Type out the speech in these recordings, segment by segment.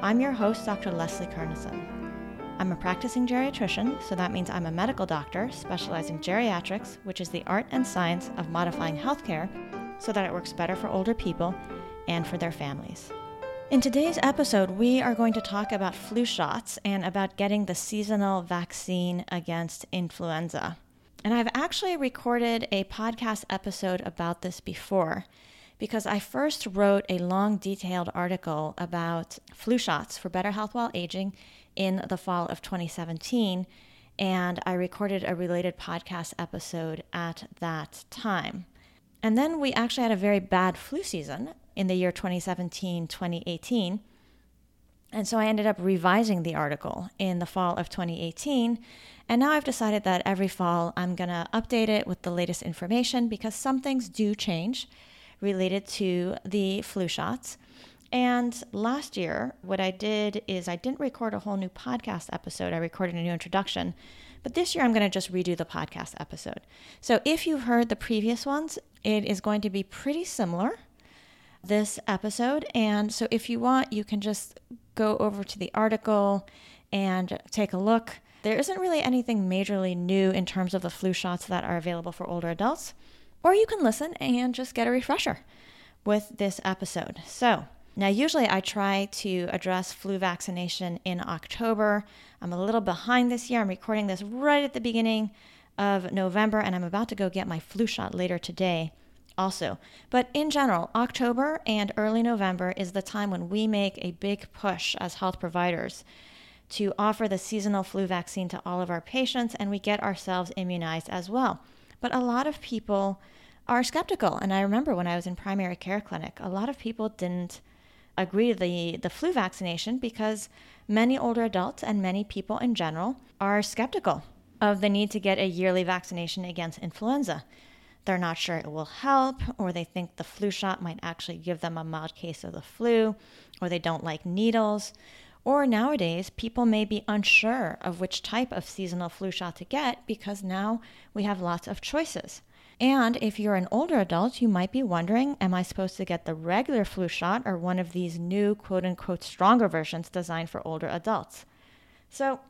I'm your host, Dr. Leslie Kernisan. I'm a practicing geriatrician, so that means I'm a medical doctor specializing in geriatrics, which is the art and science of modifying healthcare so that it works better for older people and for their families. In today's episode, we are going to talk about flu shots and about getting the seasonal vaccine against influenza. And I've actually recorded a podcast episode about this before because I first wrote a long, detailed article about flu shots for better health while aging in the fall of 2017. And I recorded a related podcast episode at that time. And then we actually had a very bad flu season in the year 2017 2018. And so I ended up revising the article in the fall of 2018. And now I've decided that every fall I'm going to update it with the latest information because some things do change related to the flu shots. And last year, what I did is I didn't record a whole new podcast episode. I recorded a new introduction. But this year, I'm going to just redo the podcast episode. So if you've heard the previous ones, it is going to be pretty similar this episode. And so if you want, you can just go over to the article and take a look. There isn't really anything majorly new in terms of the flu shots that are available for older adults. Or you can listen and just get a refresher with this episode. So, now usually I try to address flu vaccination in October. I'm a little behind this year. I'm recording this right at the beginning of November, and I'm about to go get my flu shot later today also. But in general, October and early November is the time when we make a big push as health providers to offer the seasonal flu vaccine to all of our patients, and we get ourselves immunized as well. But a lot of people are skeptical. And I remember when I was in primary care clinic, a lot of people didn't agree to the, the flu vaccination because many older adults and many people in general are skeptical of the need to get a yearly vaccination against influenza. They're not sure it will help, or they think the flu shot might actually give them a mild case of the flu, or they don't like needles. Or nowadays, people may be unsure of which type of seasonal flu shot to get because now we have lots of choices. And if you're an older adult, you might be wondering Am I supposed to get the regular flu shot or one of these new quote unquote stronger versions designed for older adults? So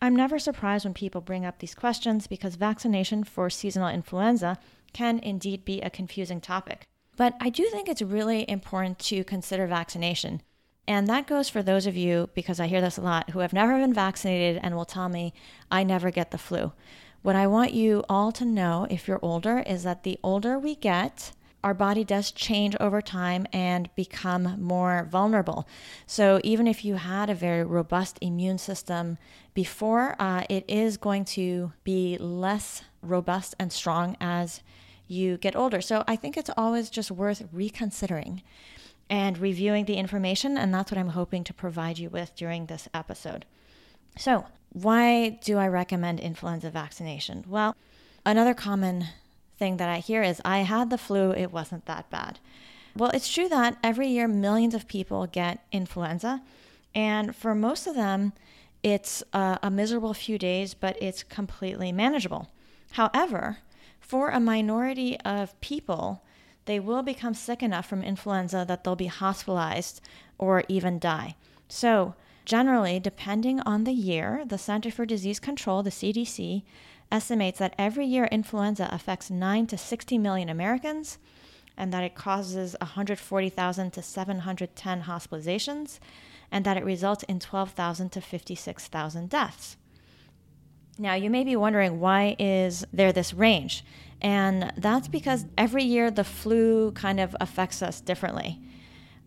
I'm never surprised when people bring up these questions because vaccination for seasonal influenza can indeed be a confusing topic. But I do think it's really important to consider vaccination. And that goes for those of you, because I hear this a lot, who have never been vaccinated and will tell me, I never get the flu. What I want you all to know if you're older is that the older we get, our body does change over time and become more vulnerable. So, even if you had a very robust immune system before, uh, it is going to be less robust and strong as you get older. So, I think it's always just worth reconsidering and reviewing the information. And that's what I'm hoping to provide you with during this episode. So, why do I recommend influenza vaccination? Well, another common thing that I hear is I had the flu, it wasn't that bad. Well, it's true that every year millions of people get influenza, and for most of them, it's a, a miserable few days, but it's completely manageable. However, for a minority of people, they will become sick enough from influenza that they'll be hospitalized or even die. So, Generally, depending on the year, the Center for Disease Control, the CDC, estimates that every year influenza affects 9 to 60 million Americans and that it causes 140,000 to 710 hospitalizations and that it results in 12,000 to 56,000 deaths. Now, you may be wondering why is there this range? And that's because every year the flu kind of affects us differently.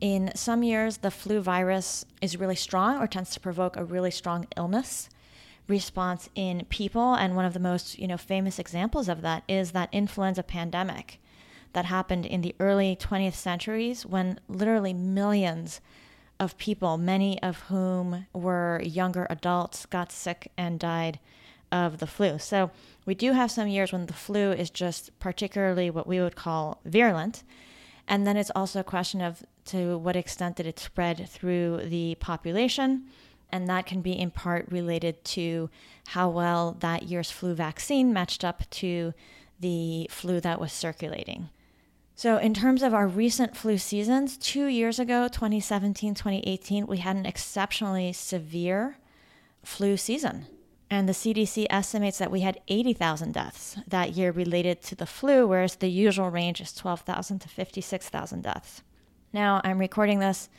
In some years, the flu virus is really strong or tends to provoke a really strong illness response in people. And one of the most you know, famous examples of that is that influenza pandemic that happened in the early 20th centuries when literally millions of people, many of whom were younger adults, got sick and died of the flu. So we do have some years when the flu is just particularly what we would call virulent. And then it's also a question of to what extent did it spread through the population. And that can be in part related to how well that year's flu vaccine matched up to the flu that was circulating. So, in terms of our recent flu seasons, two years ago, 2017, 2018, we had an exceptionally severe flu season. And the CDC estimates that we had 80,000 deaths that year related to the flu, whereas the usual range is 12,000 to 56,000 deaths. Now, I'm recording this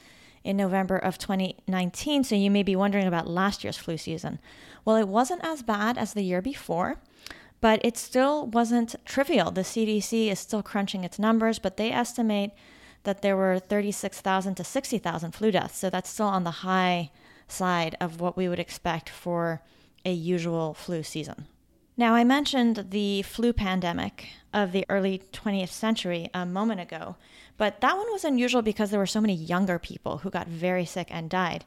in November of 2019, so you may be wondering about last year's flu season. Well, it wasn't as bad as the year before, but it still wasn't trivial. The CDC is still crunching its numbers, but they estimate that there were 36,000 to 60,000 flu deaths. So that's still on the high side of what we would expect for a usual flu season. Now, I mentioned the flu pandemic of the early 20th century a moment ago, but that one was unusual because there were so many younger people who got very sick and died.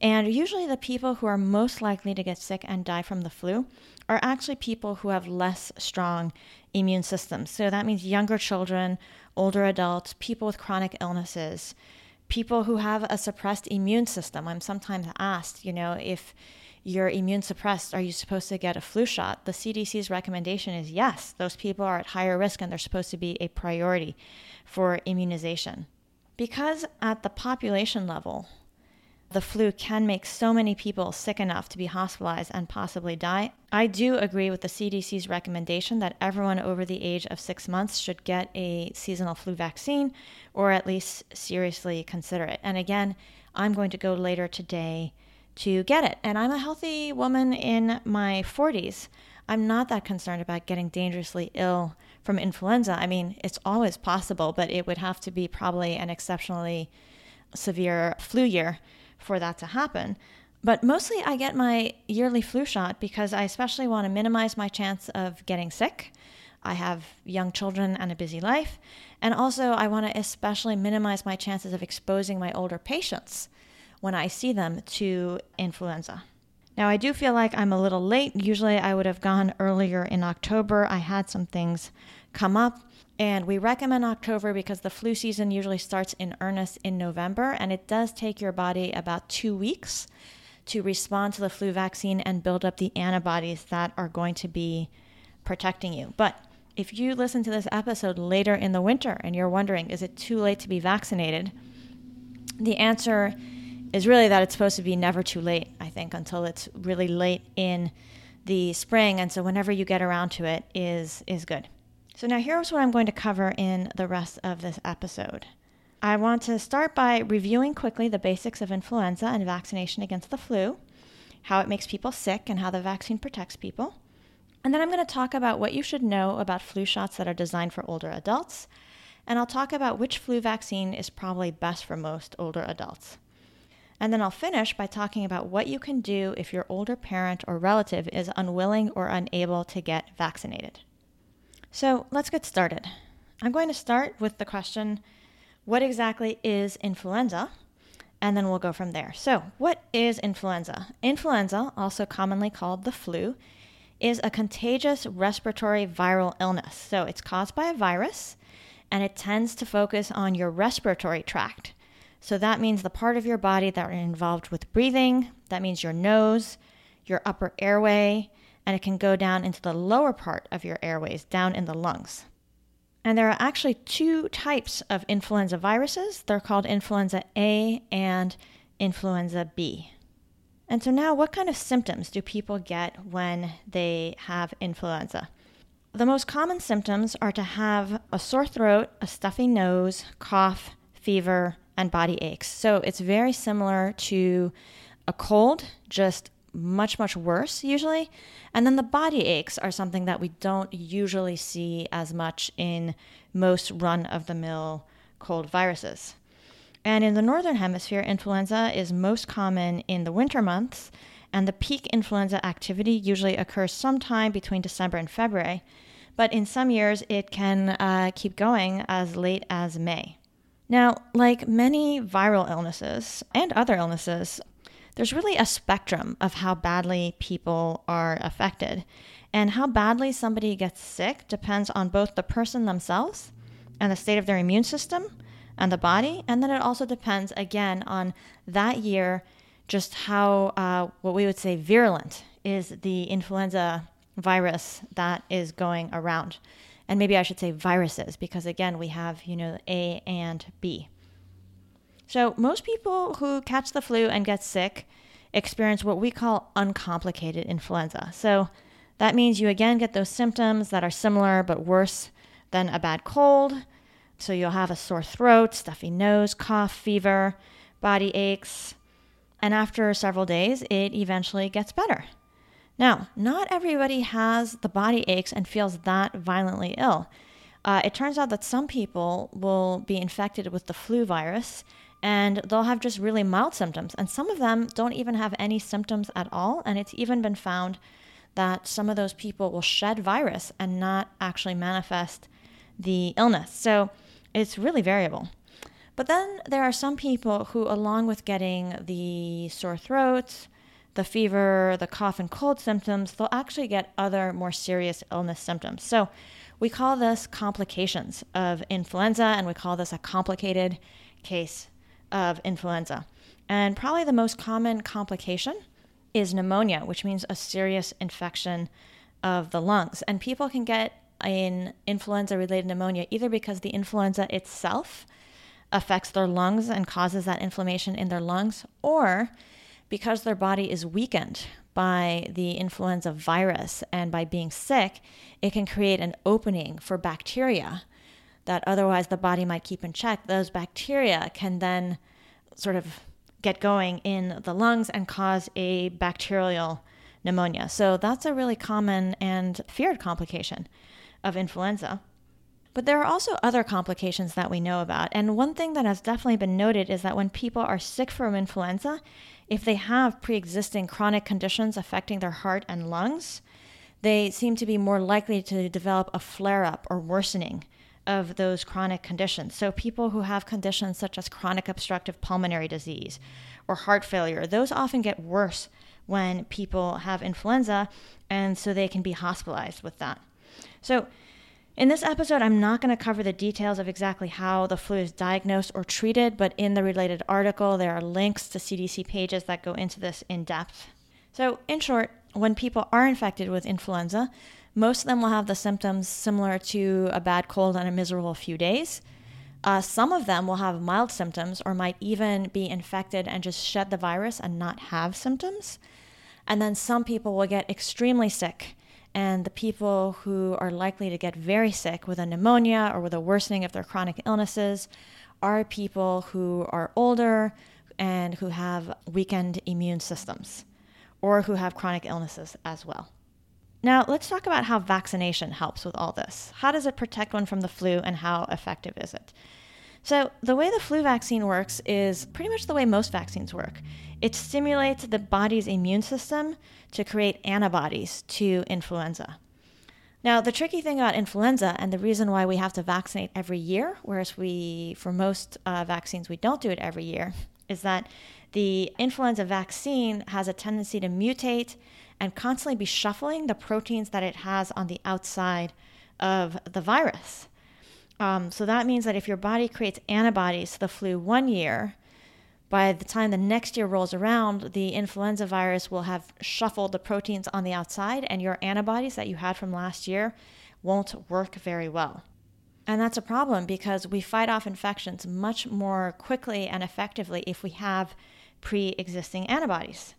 And usually, the people who are most likely to get sick and die from the flu are actually people who have less strong immune systems. So that means younger children, older adults, people with chronic illnesses, people who have a suppressed immune system. I'm sometimes asked, you know, if you're immune suppressed, are you supposed to get a flu shot? The CDC's recommendation is yes, those people are at higher risk and they're supposed to be a priority for immunization. Because at the population level, the flu can make so many people sick enough to be hospitalized and possibly die. I do agree with the CDC's recommendation that everyone over the age of six months should get a seasonal flu vaccine or at least seriously consider it. And again, I'm going to go later today to get it. And I'm a healthy woman in my 40s. I'm not that concerned about getting dangerously ill from influenza. I mean, it's always possible, but it would have to be probably an exceptionally severe flu year for that to happen. But mostly I get my yearly flu shot because I especially want to minimize my chance of getting sick. I have young children and a busy life. And also, I want to especially minimize my chances of exposing my older patients when I see them to influenza. Now, I do feel like I'm a little late. Usually, I would have gone earlier in October. I had some things come up. And we recommend October because the flu season usually starts in earnest in November, and it does take your body about two weeks to respond to the flu vaccine and build up the antibodies that are going to be protecting you. But if you listen to this episode later in the winter and you're wondering, is it too late to be vaccinated? The answer is really that it's supposed to be never too late, I think, until it's really late in the spring. And so whenever you get around to it is is good. So, now here's what I'm going to cover in the rest of this episode. I want to start by reviewing quickly the basics of influenza and vaccination against the flu, how it makes people sick, and how the vaccine protects people. And then I'm going to talk about what you should know about flu shots that are designed for older adults. And I'll talk about which flu vaccine is probably best for most older adults. And then I'll finish by talking about what you can do if your older parent or relative is unwilling or unable to get vaccinated. So let's get started. I'm going to start with the question what exactly is influenza? And then we'll go from there. So, what is influenza? Influenza, also commonly called the flu, is a contagious respiratory viral illness. So, it's caused by a virus and it tends to focus on your respiratory tract. So, that means the part of your body that are involved with breathing, that means your nose, your upper airway, and it can go down into the lower part of your airways, down in the lungs. And there are actually two types of influenza viruses. They're called influenza A and influenza B. And so, now what kind of symptoms do people get when they have influenza? The most common symptoms are to have a sore throat, a stuffy nose, cough, fever, and body aches. So, it's very similar to a cold, just much, much worse usually. And then the body aches are something that we don't usually see as much in most run of the mill cold viruses. And in the northern hemisphere, influenza is most common in the winter months, and the peak influenza activity usually occurs sometime between December and February. But in some years, it can uh, keep going as late as May. Now, like many viral illnesses and other illnesses, there's really a spectrum of how badly people are affected. And how badly somebody gets sick depends on both the person themselves and the state of their immune system and the body. And then it also depends, again, on that year, just how, uh, what we would say, virulent is the influenza virus that is going around. And maybe I should say viruses, because again, we have, you know, A and B. So, most people who catch the flu and get sick experience what we call uncomplicated influenza. So, that means you again get those symptoms that are similar but worse than a bad cold. So, you'll have a sore throat, stuffy nose, cough, fever, body aches. And after several days, it eventually gets better. Now, not everybody has the body aches and feels that violently ill. Uh, it turns out that some people will be infected with the flu virus and they'll have just really mild symptoms. And some of them don't even have any symptoms at all. And it's even been found that some of those people will shed virus and not actually manifest the illness. So it's really variable. But then there are some people who, along with getting the sore throats, the fever, the cough and cold symptoms, they'll actually get other more serious illness symptoms. So we call this complications of influenza, and we call this a complicated case of influenza. And probably the most common complication is pneumonia, which means a serious infection of the lungs. And people can get an influenza related pneumonia either because the influenza itself affects their lungs and causes that inflammation in their lungs, or because their body is weakened by the influenza virus and by being sick, it can create an opening for bacteria that otherwise the body might keep in check. Those bacteria can then sort of get going in the lungs and cause a bacterial pneumonia. So that's a really common and feared complication of influenza. But there are also other complications that we know about. And one thing that has definitely been noted is that when people are sick from influenza, if they have pre existing chronic conditions affecting their heart and lungs, they seem to be more likely to develop a flare up or worsening of those chronic conditions. So, people who have conditions such as chronic obstructive pulmonary disease or heart failure, those often get worse when people have influenza, and so they can be hospitalized with that. So, in this episode, I'm not going to cover the details of exactly how the flu is diagnosed or treated, but in the related article, there are links to CDC pages that go into this in depth. So, in short, when people are infected with influenza, most of them will have the symptoms similar to a bad cold and a miserable few days. Uh, some of them will have mild symptoms or might even be infected and just shed the virus and not have symptoms. And then some people will get extremely sick and the people who are likely to get very sick with a pneumonia or with a worsening of their chronic illnesses are people who are older and who have weakened immune systems or who have chronic illnesses as well. Now, let's talk about how vaccination helps with all this. How does it protect one from the flu and how effective is it? So, the way the flu vaccine works is pretty much the way most vaccines work. It stimulates the body's immune system to create antibodies to influenza. Now, the tricky thing about influenza and the reason why we have to vaccinate every year, whereas we, for most uh, vaccines, we don't do it every year, is that the influenza vaccine has a tendency to mutate and constantly be shuffling the proteins that it has on the outside of the virus. Um, so that means that if your body creates antibodies to the flu one year, by the time the next year rolls around, the influenza virus will have shuffled the proteins on the outside, and your antibodies that you had from last year won't work very well. And that's a problem because we fight off infections much more quickly and effectively if we have pre existing antibodies.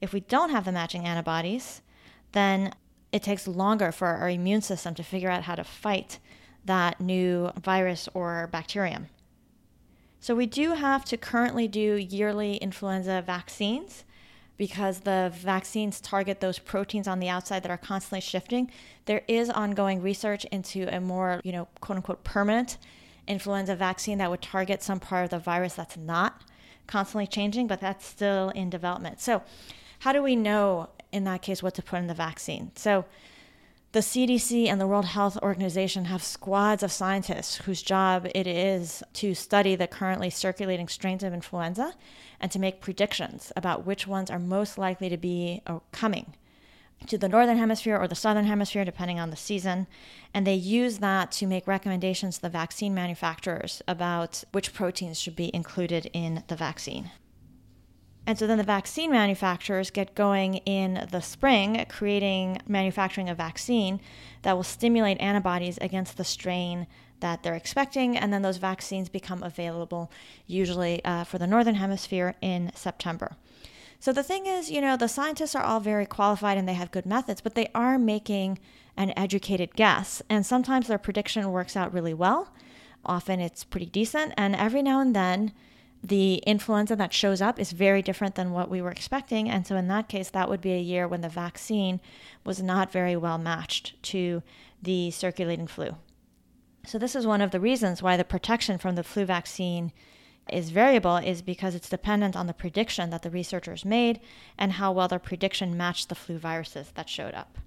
If we don't have the matching antibodies, then it takes longer for our immune system to figure out how to fight that new virus or bacterium. So, we do have to currently do yearly influenza vaccines because the vaccines target those proteins on the outside that are constantly shifting. There is ongoing research into a more, you know, quote unquote, permanent influenza vaccine that would target some part of the virus that's not constantly changing, but that's still in development. So, how do we know in that case what to put in the vaccine? So, the CDC and the World Health Organization have squads of scientists whose job it is to study the currently circulating strains of influenza and to make predictions about which ones are most likely to be uh, coming to the northern hemisphere or the southern hemisphere, depending on the season. And they use that to make recommendations to the vaccine manufacturers about which proteins should be included in the vaccine. And so then the vaccine manufacturers get going in the spring, creating, manufacturing a vaccine that will stimulate antibodies against the strain that they're expecting. And then those vaccines become available usually uh, for the Northern Hemisphere in September. So the thing is, you know, the scientists are all very qualified and they have good methods, but they are making an educated guess. And sometimes their prediction works out really well. Often it's pretty decent. And every now and then, the influenza that shows up is very different than what we were expecting. And so, in that case, that would be a year when the vaccine was not very well matched to the circulating flu. So, this is one of the reasons why the protection from the flu vaccine is variable, is because it's dependent on the prediction that the researchers made and how well their prediction matched the flu viruses that showed up.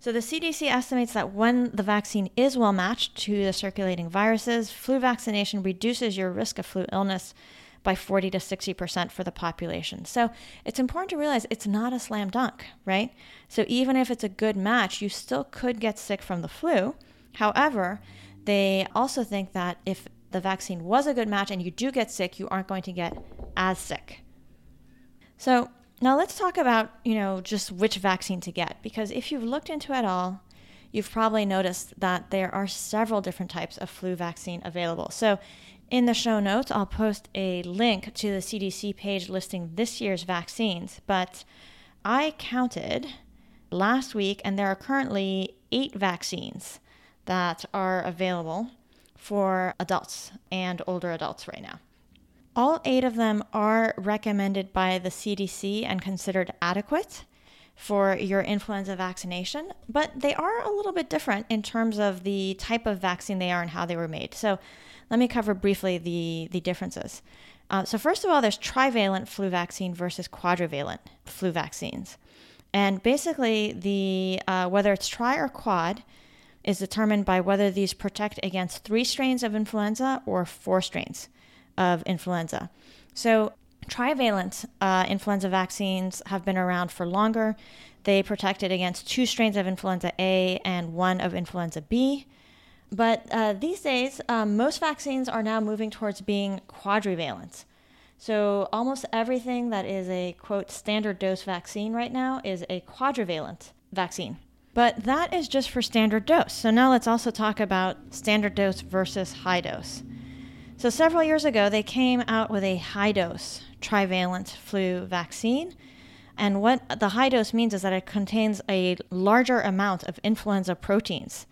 So the CDC estimates that when the vaccine is well matched to the circulating viruses, flu vaccination reduces your risk of flu illness by 40 to 60% for the population. So it's important to realize it's not a slam dunk, right? So even if it's a good match, you still could get sick from the flu. However, they also think that if the vaccine was a good match and you do get sick, you aren't going to get as sick. So now let's talk about, you know, just which vaccine to get because if you've looked into it all, you've probably noticed that there are several different types of flu vaccine available. So in the show notes, I'll post a link to the CDC page listing this year's vaccines, but I counted last week and there are currently 8 vaccines that are available for adults and older adults right now. All eight of them are recommended by the CDC and considered adequate for your influenza vaccination, but they are a little bit different in terms of the type of vaccine they are and how they were made. So let me cover briefly the, the differences. Uh, so, first of all, there's trivalent flu vaccine versus quadrivalent flu vaccines. And basically, the uh, whether it's tri or quad is determined by whether these protect against three strains of influenza or four strains of influenza. So, trivalent uh, influenza vaccines have been around for longer. They protected against two strains of influenza A and one of influenza B. But uh, these days, um, most vaccines are now moving towards being quadrivalent. So almost everything that is a quote standard dose vaccine right now is a quadrivalent vaccine. But that is just for standard dose. So now let's also talk about standard dose versus high dose. So, several years ago, they came out with a high dose trivalent flu vaccine. And what the high dose means is that it contains a larger amount of influenza proteins.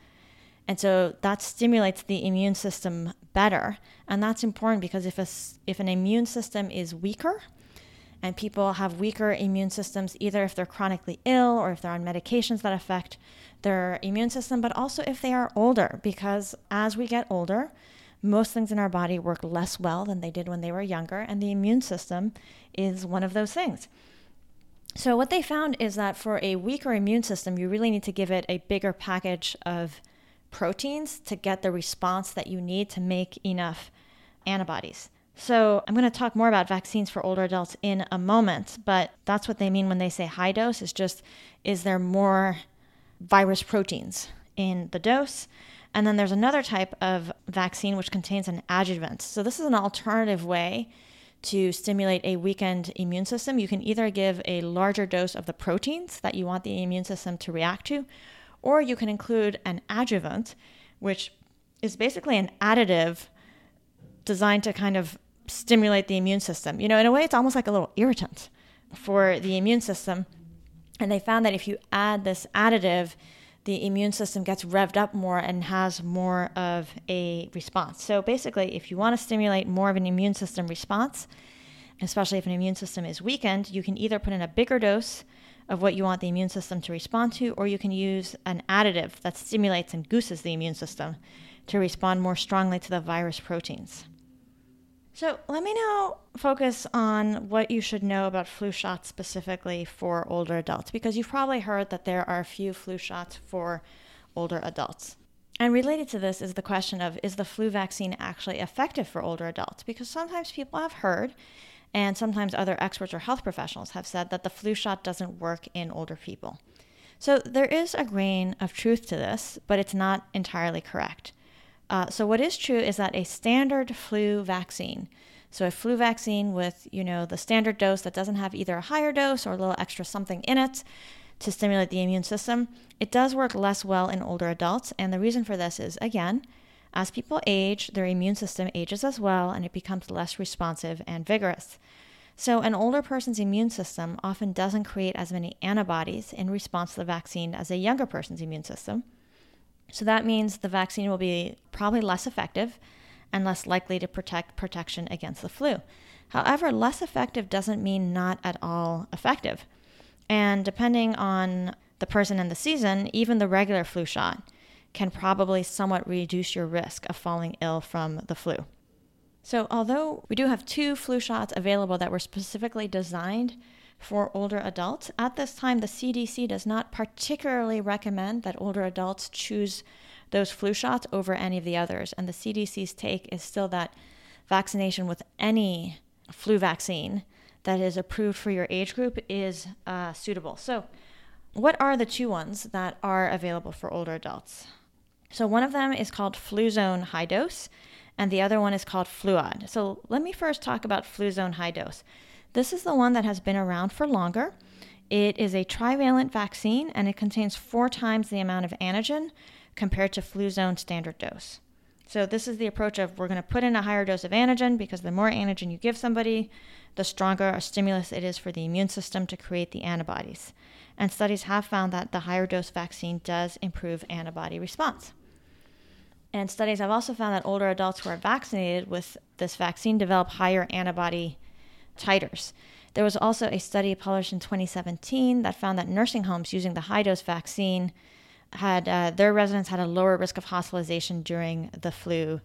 And so that stimulates the immune system better. And that's important because if, a, if an immune system is weaker, and people have weaker immune systems, either if they're chronically ill or if they're on medications that affect their immune system, but also if they are older, because as we get older, most things in our body work less well than they did when they were younger, and the immune system is one of those things. So, what they found is that for a weaker immune system, you really need to give it a bigger package of proteins to get the response that you need to make enough antibodies. So, I'm going to talk more about vaccines for older adults in a moment, but that's what they mean when they say high dose is just is there more virus proteins in the dose? And then there's another type of vaccine which contains an adjuvant. So, this is an alternative way to stimulate a weakened immune system. You can either give a larger dose of the proteins that you want the immune system to react to, or you can include an adjuvant, which is basically an additive designed to kind of stimulate the immune system. You know, in a way, it's almost like a little irritant for the immune system. And they found that if you add this additive, the immune system gets revved up more and has more of a response. So basically, if you want to stimulate more of an immune system response, especially if an immune system is weakened, you can either put in a bigger dose of what you want the immune system to respond to, or you can use an additive that stimulates and gooses the immune system to respond more strongly to the virus proteins. So let me now focus on what you should know about flu shots specifically for older adults, because you've probably heard that there are a few flu shots for older adults. And related to this is the question of is the flu vaccine actually effective for older adults? Because sometimes people have heard, and sometimes other experts or health professionals have said that the flu shot doesn't work in older people. So there is a grain of truth to this, but it's not entirely correct. Uh, so what is true is that a standard flu vaccine, so a flu vaccine with you know the standard dose that doesn't have either a higher dose or a little extra something in it to stimulate the immune system, it does work less well in older adults. And the reason for this is again, as people age, their immune system ages as well, and it becomes less responsive and vigorous. So, an older person's immune system often doesn't create as many antibodies in response to the vaccine as a younger person's immune system. So that means the vaccine will be probably less effective and less likely to protect protection against the flu. However, less effective doesn't mean not at all effective. And depending on the person and the season, even the regular flu shot can probably somewhat reduce your risk of falling ill from the flu. So, although we do have two flu shots available that were specifically designed for older adults. At this time, the CDC does not particularly recommend that older adults choose those flu shots over any of the others. And the CDC's take is still that vaccination with any flu vaccine that is approved for your age group is uh, suitable. So, what are the two ones that are available for older adults? So, one of them is called Fluzone High Dose, and the other one is called Fluad. So, let me first talk about Fluzone High Dose. This is the one that has been around for longer. It is a trivalent vaccine and it contains four times the amount of antigen compared to Fluzone standard dose. So, this is the approach of we're going to put in a higher dose of antigen because the more antigen you give somebody, the stronger a stimulus it is for the immune system to create the antibodies. And studies have found that the higher dose vaccine does improve antibody response. And studies have also found that older adults who are vaccinated with this vaccine develop higher antibody titers. There was also a study published in 2017 that found that nursing homes using the high dose vaccine had uh, their residents had a lower risk of hospitalization during the flu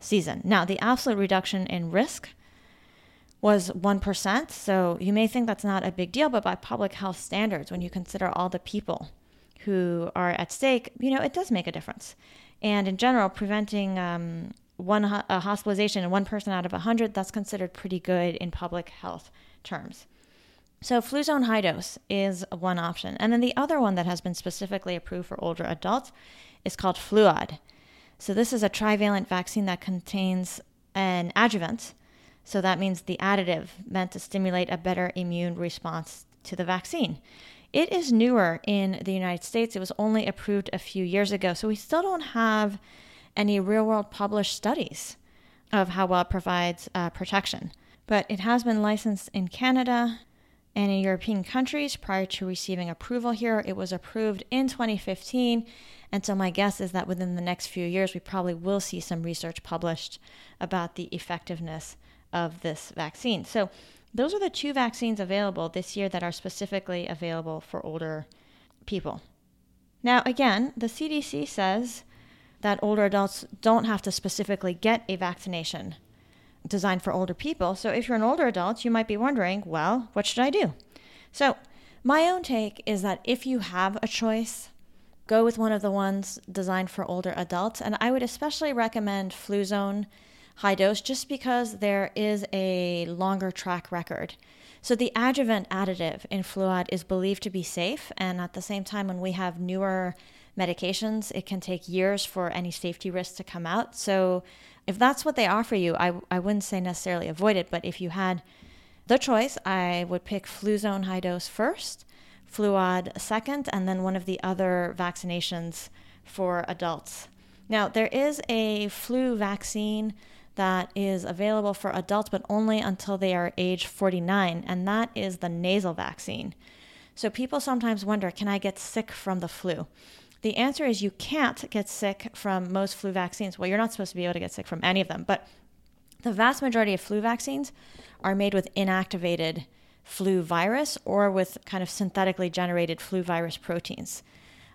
season. Now, the absolute reduction in risk was 1%. So you may think that's not a big deal, but by public health standards, when you consider all the people who are at stake, you know, it does make a difference. And in general, preventing um, one a hospitalization in one person out of 100, that's considered pretty good in public health terms. So, Fluzone high dose is one option. And then the other one that has been specifically approved for older adults is called Fluad. So, this is a trivalent vaccine that contains an adjuvant. So, that means the additive meant to stimulate a better immune response to the vaccine. It is newer in the United States. It was only approved a few years ago. So, we still don't have any real world published studies of how well it provides uh, protection. But it has been licensed in Canada and in European countries prior to receiving approval here. It was approved in 2015. And so, my guess is that within the next few years, we probably will see some research published about the effectiveness of this vaccine. So, those are the two vaccines available this year that are specifically available for older people. Now, again, the CDC says that older adults don't have to specifically get a vaccination designed for older people. So if you're an older adult, you might be wondering, well, what should I do? So, my own take is that if you have a choice, go with one of the ones designed for older adults. And I would especially recommend Fluzone high dose just because there is a longer track record. So the adjuvant additive in Fluad is believed to be safe. And at the same time, when we have newer medications, it can take years for any safety risks to come out. So, if that's what they offer you, I, I wouldn't say necessarily avoid it, but if you had the choice, I would pick Fluzone high dose first, Fluad second, and then one of the other vaccinations for adults. Now, there is a flu vaccine that is available for adults, but only until they are age 49, and that is the nasal vaccine. So people sometimes wonder can I get sick from the flu? The answer is you can't get sick from most flu vaccines. Well, you're not supposed to be able to get sick from any of them, but the vast majority of flu vaccines are made with inactivated flu virus or with kind of synthetically generated flu virus proteins.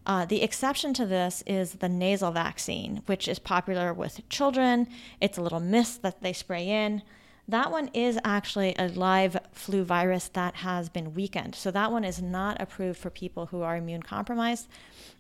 Uh, the exception to this is the nasal vaccine, which is popular with children. It's a little mist that they spray in. That one is actually a live flu virus that has been weakened. So that one is not approved for people who are immune compromised,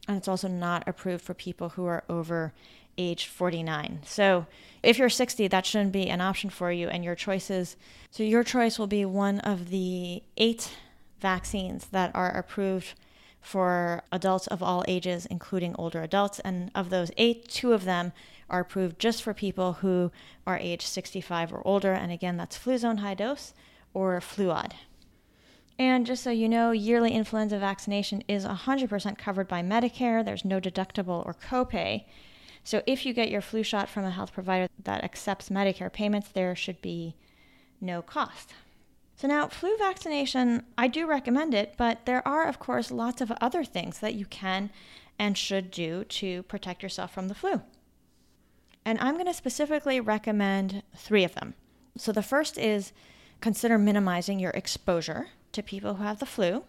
and it's also not approved for people who are over age 49. So if you're 60, that shouldn't be an option for you, and your choices. So your choice will be one of the eight vaccines that are approved for adults of all ages, including older adults. And of those eight, two of them are approved just for people who are age 65 or older. And again, that's Fluzone High Dose or Fluad. And just so you know, yearly influenza vaccination is 100% covered by Medicare. There's no deductible or copay. So if you get your flu shot from a health provider that accepts Medicare payments, there should be no cost. So, now flu vaccination, I do recommend it, but there are, of course, lots of other things that you can and should do to protect yourself from the flu. And I'm going to specifically recommend three of them. So, the first is consider minimizing your exposure to people who have the flu.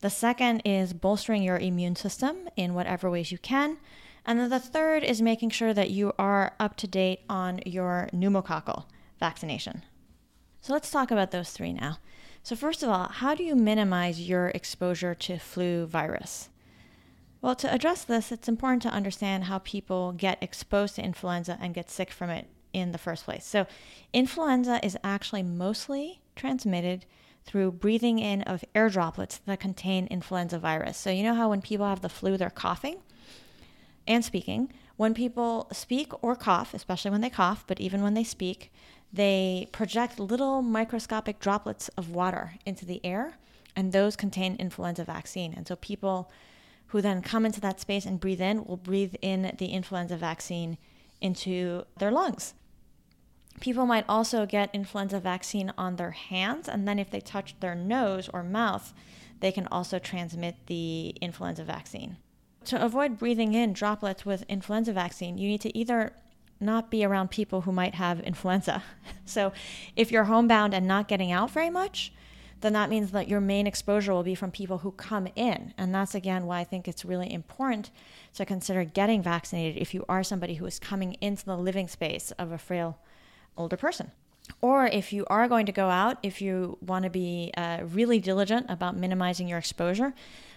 The second is bolstering your immune system in whatever ways you can. And then the third is making sure that you are up to date on your pneumococcal vaccination. So let's talk about those three now. So, first of all, how do you minimize your exposure to flu virus? Well, to address this, it's important to understand how people get exposed to influenza and get sick from it in the first place. So, influenza is actually mostly transmitted through breathing in of air droplets that contain influenza virus. So, you know how when people have the flu, they're coughing and speaking? When people speak or cough, especially when they cough, but even when they speak, they project little microscopic droplets of water into the air, and those contain influenza vaccine. And so people who then come into that space and breathe in will breathe in the influenza vaccine into their lungs. People might also get influenza vaccine on their hands, and then if they touch their nose or mouth, they can also transmit the influenza vaccine. To avoid breathing in droplets with influenza vaccine, you need to either not be around people who might have influenza. so if you're homebound and not getting out very much, then that means that your main exposure will be from people who come in. And that's again why I think it's really important to consider getting vaccinated if you are somebody who is coming into the living space of a frail older person. Or if you are going to go out, if you want to be uh, really diligent about minimizing your exposure,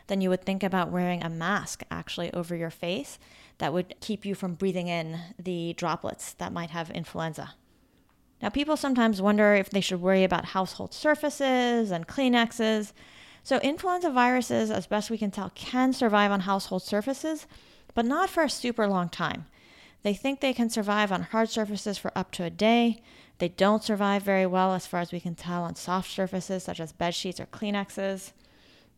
then you would think about wearing a mask actually over your face that would keep you from breathing in the droplets that might have influenza. Now, people sometimes wonder if they should worry about household surfaces and Kleenexes. So, influenza viruses, as best we can tell, can survive on household surfaces, but not for a super long time. They think they can survive on hard surfaces for up to a day. They don't survive very well, as far as we can tell, on soft surfaces such as bed sheets or Kleenexes.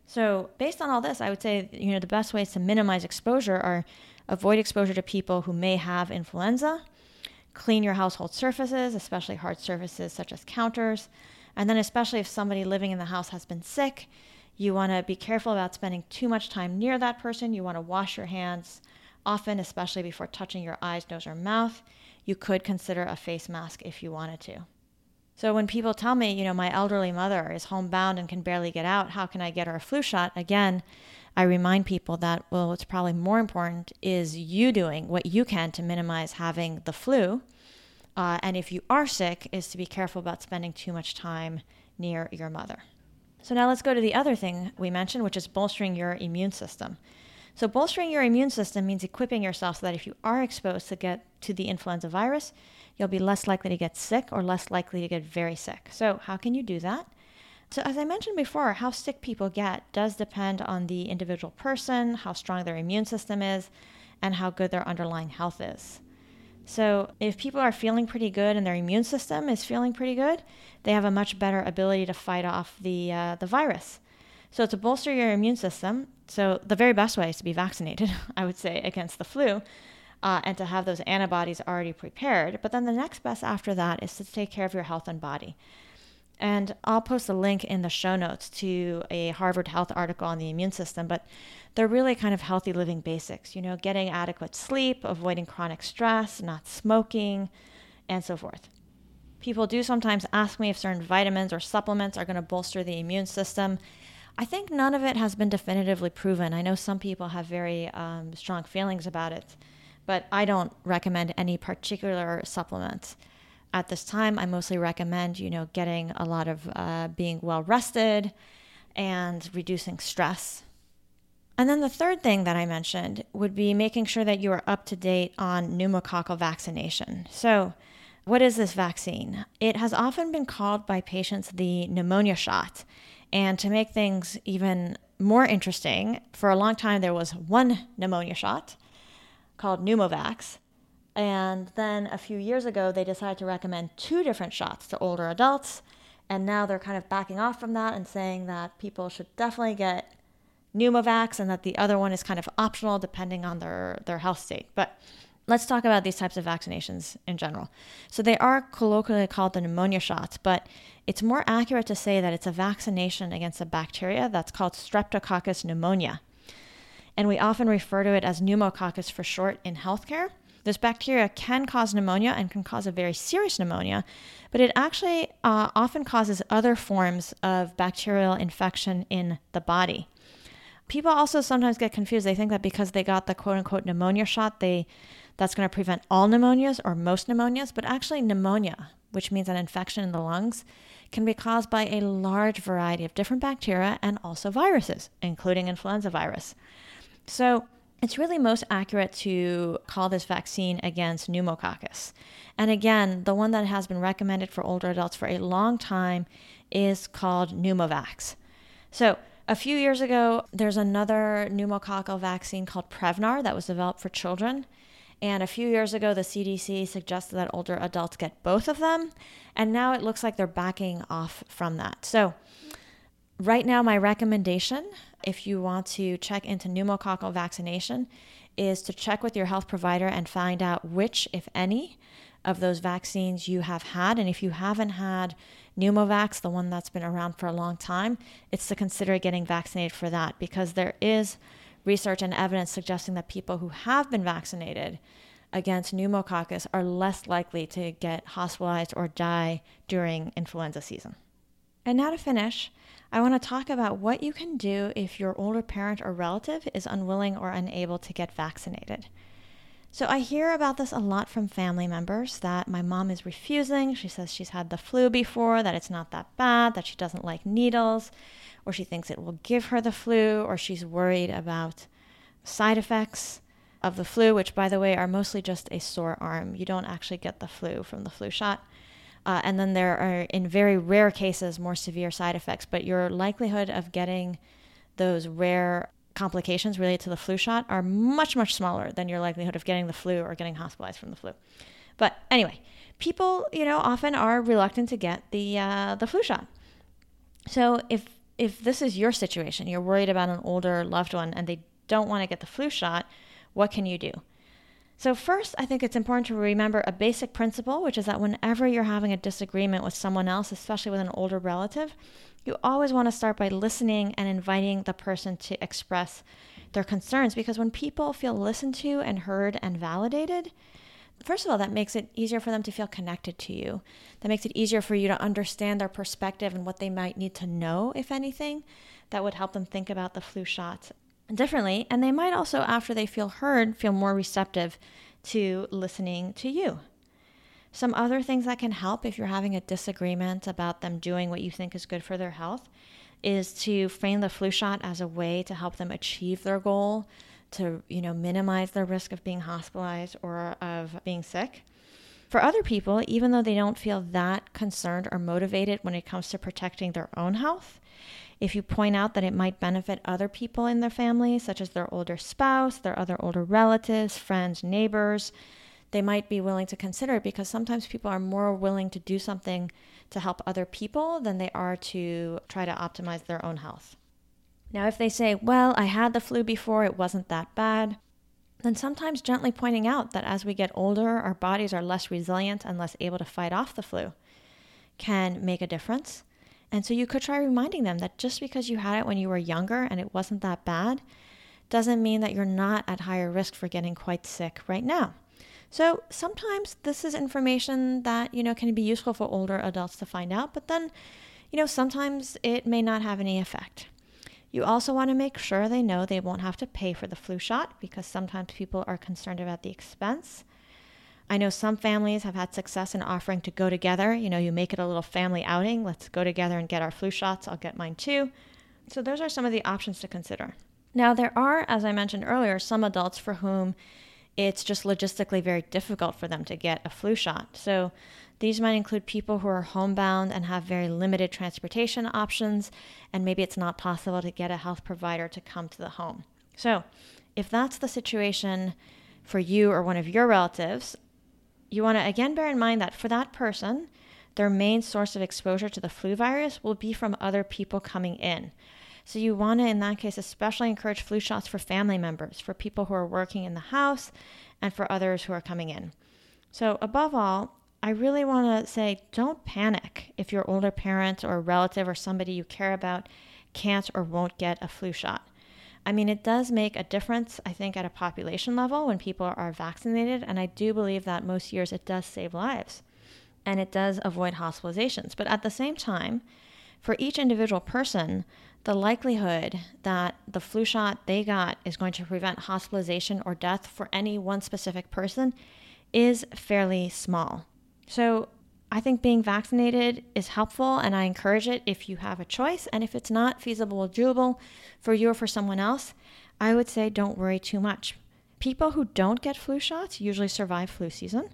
So, based on all this, I would say you know the best ways to minimize exposure are avoid exposure to people who may have influenza, clean your household surfaces, especially hard surfaces such as counters, and then especially if somebody living in the house has been sick, you want to be careful about spending too much time near that person. You want to wash your hands often, especially before touching your eyes, nose, or mouth. You could consider a face mask if you wanted to. So when people tell me, you know, my elderly mother is homebound and can barely get out, how can I get her a flu shot? Again, I remind people that, well, what's probably more important is you doing what you can to minimize having the flu. Uh, and if you are sick, is to be careful about spending too much time near your mother. So now let's go to the other thing we mentioned, which is bolstering your immune system. So bolstering your immune system means equipping yourself so that if you are exposed to get to the influenza virus, you'll be less likely to get sick or less likely to get very sick. So how can you do that? So, as I mentioned before, how sick people get does depend on the individual person, how strong their immune system is, and how good their underlying health is. So, if people are feeling pretty good and their immune system is feeling pretty good, they have a much better ability to fight off the, uh, the virus. So, to bolster your immune system, so the very best way is to be vaccinated, I would say, against the flu. Uh, and to have those antibodies already prepared. But then the next best after that is to take care of your health and body. And I'll post a link in the show notes to a Harvard Health article on the immune system, but they're really kind of healthy living basics, you know, getting adequate sleep, avoiding chronic stress, not smoking, and so forth. People do sometimes ask me if certain vitamins or supplements are going to bolster the immune system. I think none of it has been definitively proven. I know some people have very um, strong feelings about it, but I don't recommend any particular supplement. At this time, I mostly recommend, you know, getting a lot of uh, being well rested and reducing stress. And then the third thing that I mentioned would be making sure that you are up to date on pneumococcal vaccination. So, what is this vaccine? It has often been called by patients the pneumonia shot. And to make things even more interesting, for a long time there was one pneumonia shot called Pneumovax. And then a few years ago, they decided to recommend two different shots to older adults. And now they're kind of backing off from that and saying that people should definitely get Pneumovax and that the other one is kind of optional depending on their, their health state. But let's talk about these types of vaccinations in general. So they are colloquially called the pneumonia shots, but it's more accurate to say that it's a vaccination against a bacteria that's called Streptococcus pneumonia. And we often refer to it as pneumococcus for short in healthcare. This bacteria can cause pneumonia and can cause a very serious pneumonia, but it actually uh, often causes other forms of bacterial infection in the body. People also sometimes get confused. They think that because they got the quote unquote pneumonia shot, they that's going to prevent all pneumonias or most pneumonias, but actually pneumonia, which means an infection in the lungs, can be caused by a large variety of different bacteria and also viruses, including influenza virus. So, it's really most accurate to call this vaccine against pneumococcus. And again, the one that has been recommended for older adults for a long time is called Pneumovax. So, a few years ago, there's another pneumococcal vaccine called Prevnar that was developed for children. And a few years ago, the CDC suggested that older adults get both of them. And now it looks like they're backing off from that. So, right now, my recommendation if you want to check into pneumococcal vaccination is to check with your health provider and find out which, if any, of those vaccines you have had. And if you haven't had Pneumovax, the one that's been around for a long time, it's to consider getting vaccinated for that because there is research and evidence suggesting that people who have been vaccinated against pneumococcus are less likely to get hospitalized or die during influenza season. And now to finish, I want to talk about what you can do if your older parent or relative is unwilling or unable to get vaccinated. So I hear about this a lot from family members that my mom is refusing. She says she's had the flu before, that it's not that bad, that she doesn't like needles, or she thinks it will give her the flu, or she's worried about side effects of the flu, which, by the way, are mostly just a sore arm. You don't actually get the flu from the flu shot. Uh, and then there are, in very rare cases, more severe side effects. But your likelihood of getting those rare complications related to the flu shot are much, much smaller than your likelihood of getting the flu or getting hospitalized from the flu. But anyway, people, you know, often are reluctant to get the uh, the flu shot. So if if this is your situation, you're worried about an older loved one and they don't want to get the flu shot, what can you do? So, first, I think it's important to remember a basic principle, which is that whenever you're having a disagreement with someone else, especially with an older relative, you always want to start by listening and inviting the person to express their concerns. Because when people feel listened to and heard and validated, first of all, that makes it easier for them to feel connected to you. That makes it easier for you to understand their perspective and what they might need to know, if anything, that would help them think about the flu shot differently. And they might also, after they feel heard, feel more receptive to listening to you. Some other things that can help if you're having a disagreement about them doing what you think is good for their health is to frame the flu shot as a way to help them achieve their goal, to you know minimize their risk of being hospitalized or of being sick. For other people, even though they don't feel that concerned or motivated when it comes to protecting their own health, if you point out that it might benefit other people in their family, such as their older spouse, their other older relatives, friends, neighbors, they might be willing to consider it because sometimes people are more willing to do something to help other people than they are to try to optimize their own health. Now, if they say, Well, I had the flu before, it wasn't that bad, then sometimes gently pointing out that as we get older, our bodies are less resilient and less able to fight off the flu can make a difference. And so you could try reminding them that just because you had it when you were younger and it wasn't that bad doesn't mean that you're not at higher risk for getting quite sick right now. So sometimes this is information that, you know, can be useful for older adults to find out, but then, you know, sometimes it may not have any effect. You also want to make sure they know they won't have to pay for the flu shot because sometimes people are concerned about the expense. I know some families have had success in offering to go together. You know, you make it a little family outing. Let's go together and get our flu shots. I'll get mine too. So, those are some of the options to consider. Now, there are, as I mentioned earlier, some adults for whom it's just logistically very difficult for them to get a flu shot. So, these might include people who are homebound and have very limited transportation options, and maybe it's not possible to get a health provider to come to the home. So, if that's the situation for you or one of your relatives, you want to again bear in mind that for that person, their main source of exposure to the flu virus will be from other people coming in. So you want to, in that case, especially encourage flu shots for family members, for people who are working in the house, and for others who are coming in. So, above all, I really want to say don't panic if your older parent or relative or somebody you care about can't or won't get a flu shot. I mean, it does make a difference, I think, at a population level when people are vaccinated, and I do believe that most years it does save lives and it does avoid hospitalizations. But at the same time, for each individual person, the likelihood that the flu shot they got is going to prevent hospitalization or death for any one specific person is fairly small. So, I think being vaccinated is helpful and I encourage it if you have a choice. And if it's not feasible or doable for you or for someone else, I would say don't worry too much. People who don't get flu shots usually survive flu season.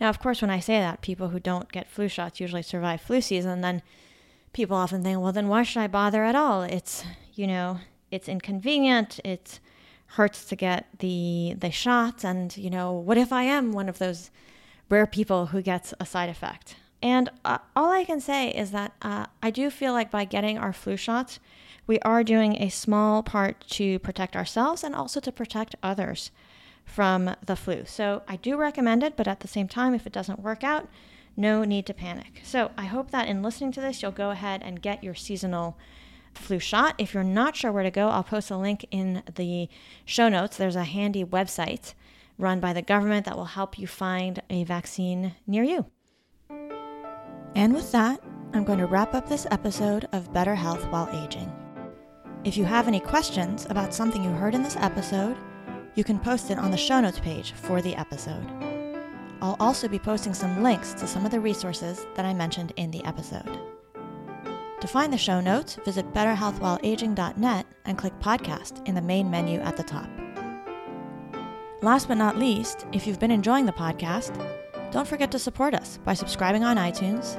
Now, of course, when I say that, people who don't get flu shots usually survive flu season, then people often think, well, then why should I bother at all? It's, you know, it's inconvenient. It hurts to get the the shots, and you know, what if I am one of those rare people who gets a side effect? And uh, all I can say is that uh, I do feel like by getting our flu shots, we are doing a small part to protect ourselves and also to protect others from the flu. So I do recommend it, but at the same time, if it doesn't work out, no need to panic. So I hope that in listening to this, you'll go ahead and get your seasonal flu shot. If you're not sure where to go, I'll post a link in the show notes. There's a handy website run by the government that will help you find a vaccine near you. And with that, I'm going to wrap up this episode of Better Health While Aging. If you have any questions about something you heard in this episode, you can post it on the show notes page for the episode. I'll also be posting some links to some of the resources that I mentioned in the episode. To find the show notes, visit betterhealthwhileaging.net and click podcast in the main menu at the top. Last but not least, if you've been enjoying the podcast, don't forget to support us by subscribing on iTunes,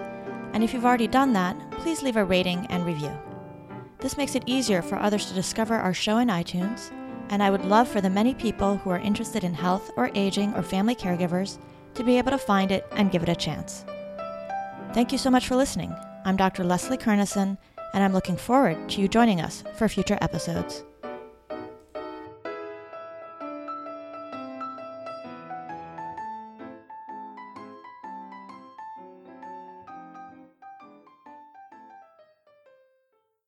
and if you've already done that, please leave a rating and review. This makes it easier for others to discover our show in iTunes, and I would love for the many people who are interested in health or aging or family caregivers to be able to find it and give it a chance. Thank you so much for listening. I'm Dr. Leslie Kernisan, and I'm looking forward to you joining us for future episodes.